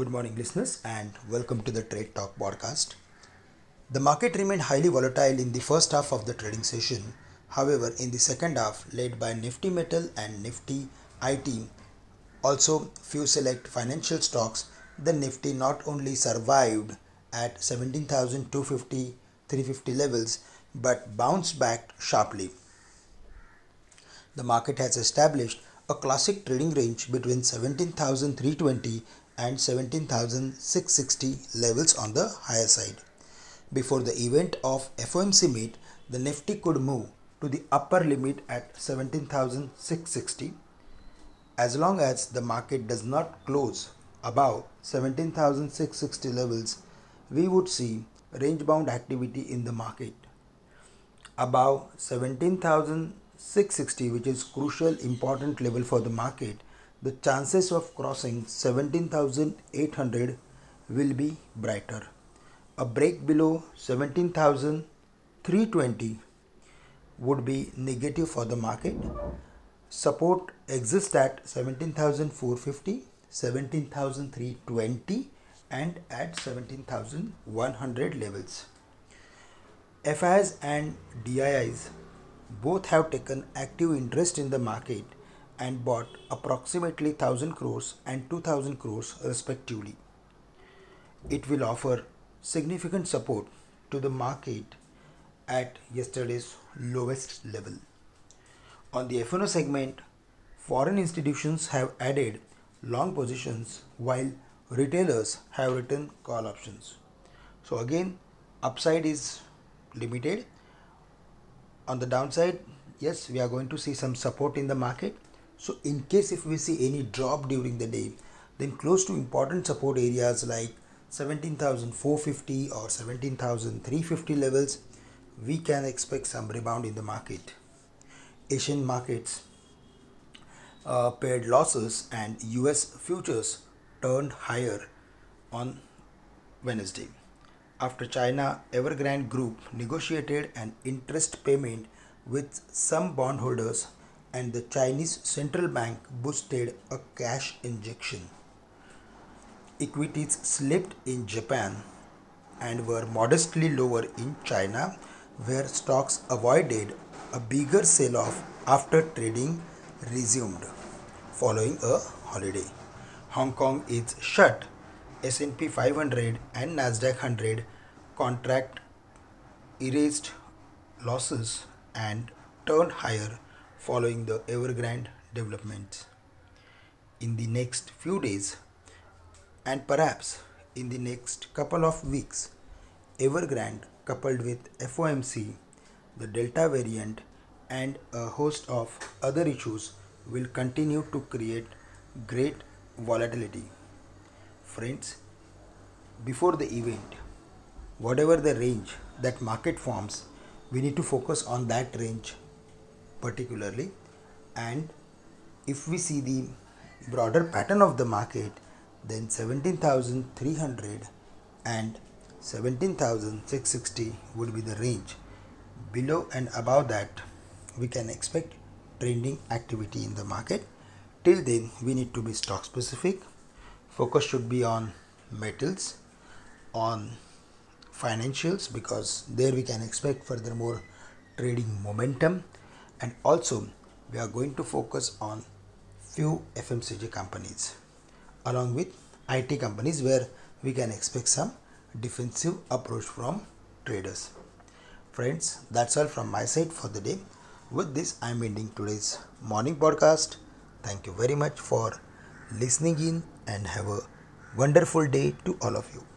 Good morning, listeners, and welcome to the Trade Talk podcast. The market remained highly volatile in the first half of the trading session. However, in the second half, led by Nifty Metal and Nifty IT, also few select financial stocks, the Nifty not only survived at 17,250 350 levels but bounced back sharply. The market has established a classic trading range between 17,320 and 17,660 levels on the higher side. Before the event of FOMC meet, the Nifty could move to the upper limit at 17,660 as long as the market does not close above 17,660 levels we would see range bound activity in the market above 17,660 which is crucial important level for the market the chances of crossing 17,800 will be brighter. A break below 17,320 would be negative for the market. Support exists at 17,450, 17,320 and at 17,100 levels. FIs and DIIs both have taken active interest in the market and bought approximately 1000 crores and 2000 crores respectively. It will offer significant support to the market at yesterday's lowest level. On the FNO segment, foreign institutions have added long positions while retailers have written call options. So again, upside is limited. On the downside, yes, we are going to see some support in the market so in case if we see any drop during the day, then close to important support areas like 17,450 or 17,350 levels, we can expect some rebound in the market. Asian markets uh, pared losses and US futures turned higher on Wednesday after China Evergrande Group negotiated an interest payment with some bondholders and the Chinese central bank boosted a cash injection. Equities slipped in Japan and were modestly lower in China, where stocks avoided a bigger sell off after trading resumed following a holiday. Hong Kong is shut. S&P 500 and Nasdaq 100 contract erased losses and turned higher following the Evergrande developments. In the next few days, and perhaps in the next couple of weeks, Evergrande coupled with FOMC, the Delta variant, and a host of other issues will continue to create great volatility. Friends, before the event, whatever the range that market forms, we need to focus on that range particularly. And if we see the broader pattern of the market then 17300 and 17660 would be the range. Below and above that we can expect trending activity in the market. Till then we need to be stock specific. Focus should be on metals on financials because there we can expect furthermore trading momentum and also we are going to focus on few FMCG companies along with IT companies where we can expect some defensive approach from traders. Friends, that's all from my side for the day. With this, I'm ending today's morning podcast. Thank you very much for listening in and have a wonderful day to all of you.